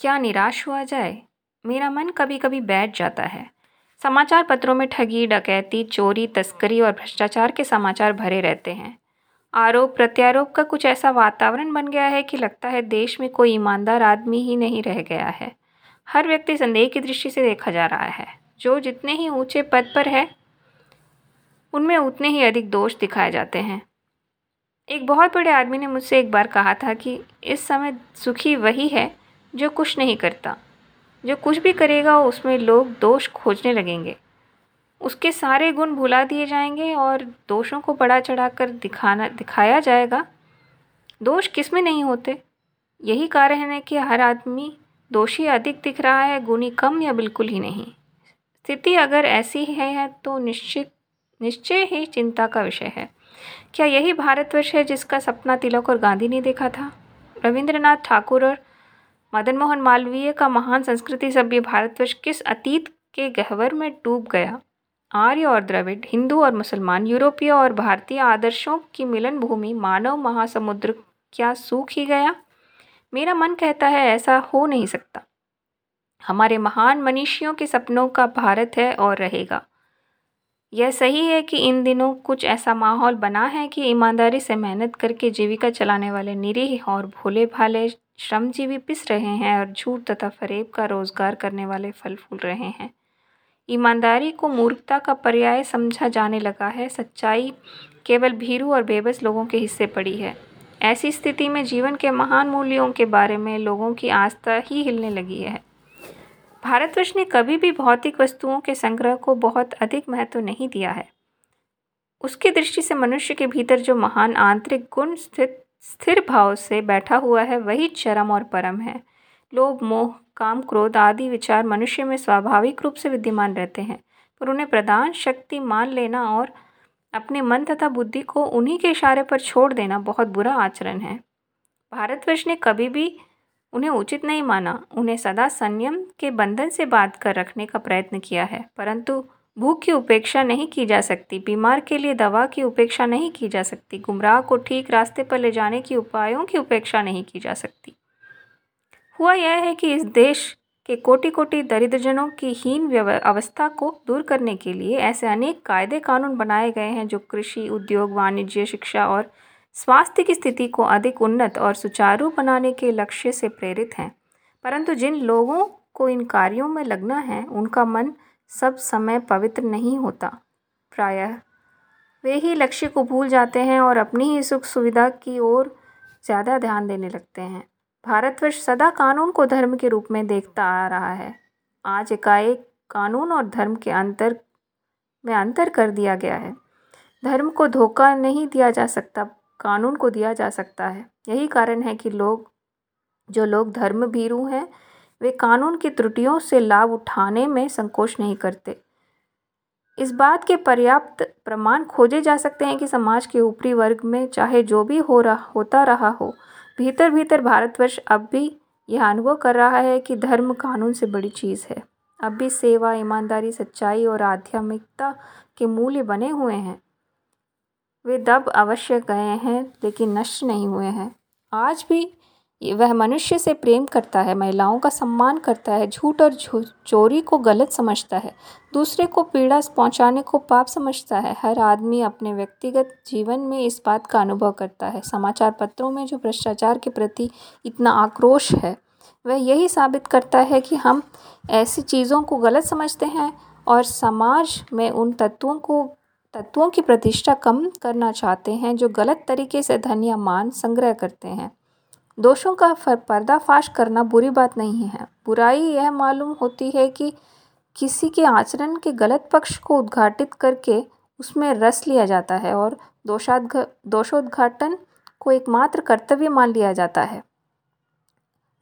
क्या निराश हुआ जाए? मेरा मन कभी कभी बैठ जाता है। समाचार पत्रों में ठगी, डकैती, चोरी, तस्करी और भ्रष्टाचार के समाचार भरे रहते हैं। आरोप, प्रत्यारोप का कुछ ऐसा वातावरण बन गया है कि लगता है देश में कोई ईमानदार आदमी ही नहीं रह गया है। हर व्यक्ति संदेह की दृष्टि से देखा जा रहा है। जो जितने ही ऊँचे पद पर है, उनमें उतने ही अधिक दोष दिखाए जाते हैं। एक बहुत बड़े आदमी ने मुझसे एक बार कहा था कि इस समय सुखी वही है जो कुछ नहीं करता। जो कुछ भी करेगा, उसमें लोग दोष खोजने लगेंगे। उसके सारे गुण भुला दिए जाएँगे और दोषों को बढ़ा चढ़ा कर दिखाना, दिखाया जाएगा। दोष किसमें नहीं होते? यही कारण है कि हर आदमी दोषी अधिक दिख रहा है, गुणी कम या बिल्कुल ही नहीं। स्थिति अगर ऐसी है तो निश्चित, निश्चय ही चिंता का विषय है। क्या यही भारतवर्ष है जिसका सपना तिलक और गांधी ने देखा था? रविंद्रनाथ ठाकुर और मदन मोहन मालवीय का महान संस्कृति सभ्य भारतवर्ष किस अतीत के गहवर में डूब गया? आर्य और द्रविड़, हिंदू और मुसलमान, यूरोपीय और भारतीय आदर्शों की मिलन भूमि मानव महासमुद्र क्या सूख ही गया? मेरा मन कहता है ऐसा हो नहीं सकता। हमारे महान मनीषियों के सपनों का भारत है और रहेगा। यह सही है कि इन दिनों कुछ ऐसा माहौल बना है कि ईमानदारी से मेहनत करके जीविका चलाने वाले निरीह और भोले भाले श्रमजीवी पिस रहे हैं और झूठ तथा फरेब का रोज़गार करने वाले फल फूल रहे हैं। ईमानदारी को मूर्खता का पर्याय समझा जाने लगा है। सच्चाई केवल भीरू और बेबस लोगों के हिस्से पड़ी है। ऐसी स्थिति में जीवन के महान मूल्यों के बारे में लोगों की आस्था ही हिलने लगी है। भारतवर्ष ने कभी भी भौतिक वस्तुओं के संग्रह को बहुत अधिक महत्व नहीं दिया है। उसकी दृष्टि से मनुष्य के भीतर जो महान आंतरिक गुण स्थित, स्थिर भाव से बैठा हुआ है, वही चरम और परम है। लोभ, मोह, काम, क्रोध आदि विचार मनुष्य में स्वाभाविक रूप से विद्यमान रहते हैं, पर उन्हें प्रदान शक्ति मान लेना और अपने मन तथा बुद्धि को उन्हीं के इशारे पर छोड़ देना बहुत बुरा आचरण है। भारतवर्ष ने कभी भी उन्हें उचित नहीं माना। उन्हें सदा संयम के बंधन से बाँध कर रखने का प्रयत्न किया है। परंतु भूख की उपेक्षा नहीं की जा सकती। बीमार के लिए दवा की उपेक्षा नहीं की जा सकती। गुमराह को ठीक रास्ते पर ले जाने की उपायों की उपेक्षा नहीं की जा सकती। हुआ यह है कि इस देश के कोटि कोटि दरिद्रजनों की हीन अवस्था को दूर करने के लिए ऐसे अनेक कायदे कानून बनाए गए हैं जो कृषि, उद्योग, वाणिज्य, शिक्षा और स्वास्थ्य की स्थिति को अधिक उन्नत और सुचारू बनाने के लक्ष्य से प्रेरित हैं। परंतु जिन लोगों को इन कार्यों में लगना है, उनका मन सब समय पवित्र नहीं होता। प्रायः वे ही लक्ष्य को भूल जाते हैं और अपनी ही सुख सुविधा की ओर ज़्यादा ध्यान देने लगते हैं। भारतवर्ष सदा कानून को धर्म के रूप में देखता आ रहा है। आज एकाएक कानून और धर्म के अंतर, में अंतर कर दिया गया है। धर्म को धोखा नहीं दिया जा सकता। कानून को दिया जा सकता है। यही कारण है कि लोग, जो लोग धर्म भीरू हैं, वे कानून की त्रुटियों से लाभ उठाने में संकोच नहीं करते। इस बात के पर्याप्त प्रमाण खोजे जा सकते हैं कि समाज के ऊपरी वर्ग में चाहे जो भी हो रहा, होता रहा हो भीतर भीतर भारतवर्ष अब भी यह अनुभव कर रहा है कि धर्म कानून से बड़ी चीज़ है। अब भी सेवा, ईमानदारी, सच्चाई और आध्यात्मिकता के मूल्य बने हुए हैं। वे दब अवश्य गए हैं, लेकिन नष्ट नहीं हुए हैं। आज भी वह मनुष्य से प्रेम करता है, महिलाओं का सम्मान करता है, झूठ और चोरी को गलत समझता है, दूसरे को पीड़ा पहुँचाने को पाप समझता है। हर आदमी अपने व्यक्तिगत जीवन में इस बात का अनुभव करता है। समाचार पत्रों में जो भ्रष्टाचार के प्रति इतना आक्रोश है, वह यही साबित करता है कि हम ऐसी चीज़ों को गलत समझते हैं और समाज में उन तत्वों को तत्वों की प्रतिष्ठा कम करना चाहते हैं जो गलत तरीके से धन या मान संग्रह करते हैं। दोषों का पर्दाफाश करना बुरी बात नहीं है। बुराई यह मालूम होती है कि किसी के आचरण के गलत पक्ष को उद्घाटित करके उसमें रस लिया जाता है और दोषादघ, दोषोद्घाटन को एकमात्र कर्तव्य मान लिया जाता है।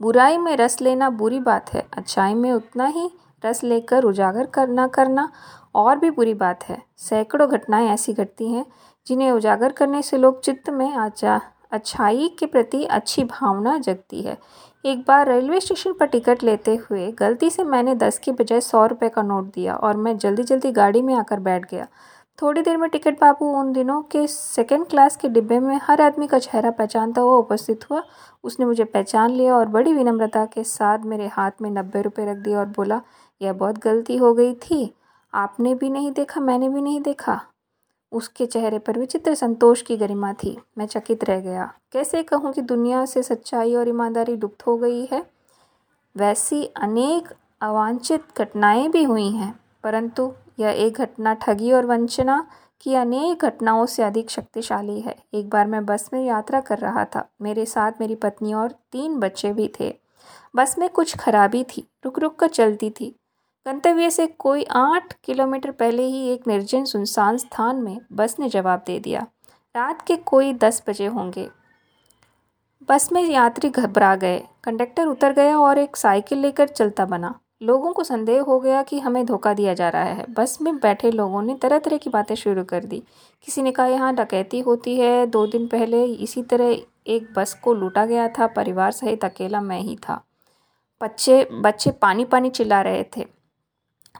बुराई में रस लेना बुरी बात है। अच्छाई में उतना ही रस लेकर उजागर करना करना और भी बुरी बात है। सैकड़ों घटनाएँ ऐसी घटती हैं, जिन्हें उजागर करने से लोग चित्त में आचा, अच्छाई के प्रति अच्छी भावना जगती है। एक बार रेलवे स्टेशन पर टिकट लेते हुए गलती से मैंने दस के बजाय सौ रुपये का नोट दिया और मैं जल्दी जल्दी गाड़ी में आकर बैठ गया। थोड़ी देर में टिकट बाबू उन दिनों के सेकंड क्लास के डिब्बे में हर आदमी का चेहरा पहचानता हुआ उपस्थित हुआ। उसने मुझे पहचान लिया और बड़ी विनम्रता के साथ मेरे हाथ में नब्बे रुपये रख दिया और बोला, यह बहुत गलती हो गई थी। आपने भी नहीं देखा, मैंने भी नहीं देखा। उसके चेहरे पर विचित्र संतोष की गरिमा थी। मैं चकित रह गया। कैसे कहूँ कि दुनिया से सच्चाई और ईमानदारी लुप्त हो गई है? वैसी अनेक अवांछित घटनाएँ भी हुई हैं, परंतु यह एक घटना ठगी और वंचना की अनेक घटनाओं से अधिक शक्तिशाली है। एक बार मैं बस में यात्रा कर रहा था। मेरे साथ मेरी पत्नी और तीन बच्चे भी थे। बस में कुछ खराबी थी। रुक रुक कर चलती थी। गंतव्य से कोई आठ किलोमीटर पहले ही एक निर्जन सुनसान स्थान में बस ने जवाब दे दिया। रात के कोई दस बजे होंगे। बस में यात्री घबरा गए। कंडक्टर उतर गया और एक साइकिल लेकर चलता बना। लोगों को संदेह हो गया कि हमें धोखा दिया जा रहा है। बस में बैठे लोगों ने तरह तरह की बातें शुरू कर दी। किसी ने कहा, यहाँ डकैती होती है। दो दिन पहले इसी तरह एक बस को लूटा गया था। परिवार सहित अकेला मैं ही था। बच्चे बच्चे पानी पानी चिल्ला रहे थे।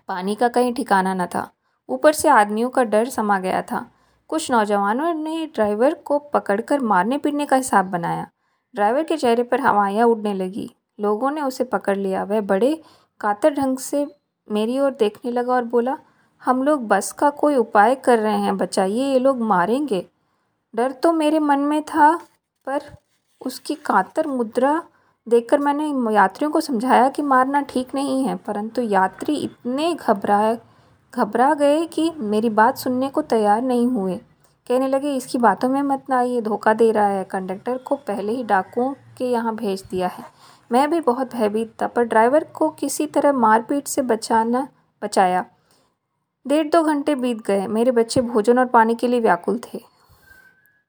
पानी का कहीं ठिकाना न था। ऊपर से आदमियों का डर समा गया था। कुछ नौजवानों ने ड्राइवर को पकड़कर मारने पीटने का हिसाब बनाया। ड्राइवर के चेहरे पर हवाइयाँ उड़ने लगी। लोगों ने उसे पकड़ लिया। वह बड़े कातर ढंग से मेरी ओर देखने लगा और बोला, हम लोग बस का कोई उपाय कर रहे हैं, बचाइए, ये लोग मारेंगे। डर तो मेरे मन में था, पर उसकी कातर मुद्रा देखकर मैंने यात्रियों को समझाया कि मारना ठीक नहीं है, परंतु यात्री इतने घबराए, घबरा गए कि मेरी बात सुनने को तैयार नहीं हुए। कहने लगे, इसकी बातों में मत ना, ये धोखा दे रहा है। कंडक्टर को पहले ही डाकुओं के यहाँ भेज दिया है। मैं भी बहुत भयभीत था, पर ड्राइवर को किसी तरह मारपीट से बचाना, बचाया। डेढ़ दो घंटे बीत गए। मेरे बच्चे भोजन और पानी के लिए व्याकुल थे।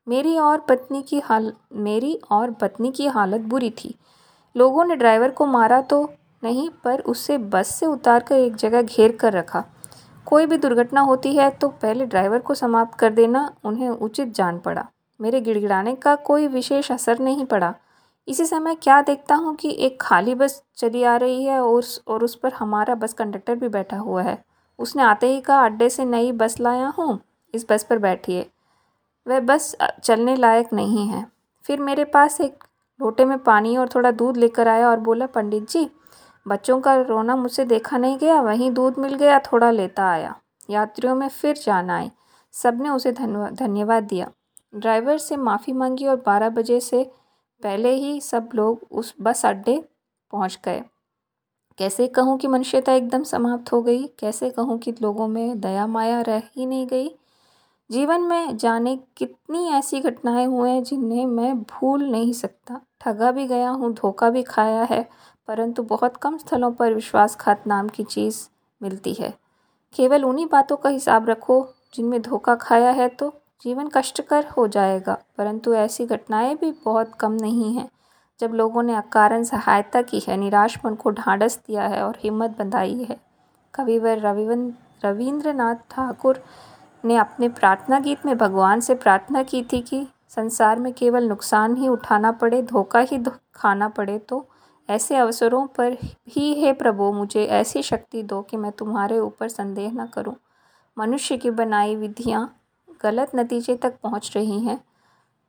मेरी और पत्नी की हाल, मेरी और पत्नी की हालत बुरी थी। लोगों ने ड्राइवर को मारा तो नहीं, पर उससे बस से उतार कर एक जगह घेर कर रखा। कोई भी दुर्घटना होती है तो पहले ड्राइवर को समाप्त कर देना, उन्हें उचित जान पड़ा। मेरे गिड़गिड़ाने का कोई विशेष असर नहीं पड़ा। इसी समय क्या देखता हूँ कि एक खाली बस चली आ रही है और उस और उस पर हमारा बस कंडक्टर भी बैठा हुआ है। उसने आते ही कहा, अड्डे से नई बस लाया हूँ, इस बस पर बैठिए। वह बस चलने लायक नहीं है। फिर मेरे पास एक लोटे में पानी और थोड़ा दूध लेकर आया और बोला, पंडित जी, बच्चों का रोना मुझसे देखा नहीं गया, वहीं दूध मिल गया, थोड़ा लेता आया। यात्रियों में फिर जान आई सबने उसे धन्यवाद दिया। ड्राइवर से माफ़ी मांगी और बारह बजे से पहले ही सब लोग उस बस अड्डे पहुँच गए। कैसे कहूँ कि मनुष्यता एकदम समाप्त हो गई? कैसे कहूँ कि लोगों में दया माया रह ही नहीं गई? जीवन में जाने कितनी ऐसी घटनाएँ हुए हैं जिन्हें मैं भूल नहीं सकता। ठगा भी गया हूँ, धोखा भी खाया है, परंतु बहुत कम स्थलों पर विश्वासघात नाम की चीज़ मिलती है। केवल उन्हीं बातों का हिसाब रखो जिनमें धोखा खाया है तो जीवन कष्टकर हो जाएगा, परंतु ऐसी घटनाएँ भी बहुत कम नहीं हैं। जब लोगों ने अकारण सहायता की है, निराश मन को ढांढस दिया है और हिम्मत बंधाई है। कविवर रविवन, रविंद्रनाथ ठाकुर ने अपने प्रार्थना गीत में भगवान से प्रार्थना की थी कि संसार में केवल नुकसान ही उठाना पड़े, धोखा ही खाना पड़े तो ऐसे अवसरों पर ही, हे प्रभु, मुझे ऐसी शक्ति दो कि मैं तुम्हारे ऊपर संदेह न करूँ। मनुष्य की बनाई विधियाँ गलत नतीजे तक पहुँच रही हैं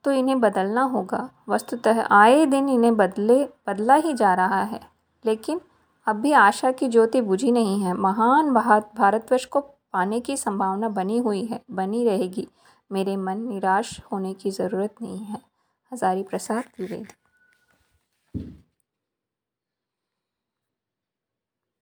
तो इन्हें बदलना होगा। वस्तुतः आए दिन इन्हें बदले, बदला ही जा रहा है। लेकिन अब भी आशा की ज्योति बुझी नहीं है। महान भारतवर्ष को पाने की संभावना बनी हुई है, बनी रहेगी। मेरे मन निराश होने की ज़रूरत नहीं है। हज़ारी प्रसाद द्विवेदी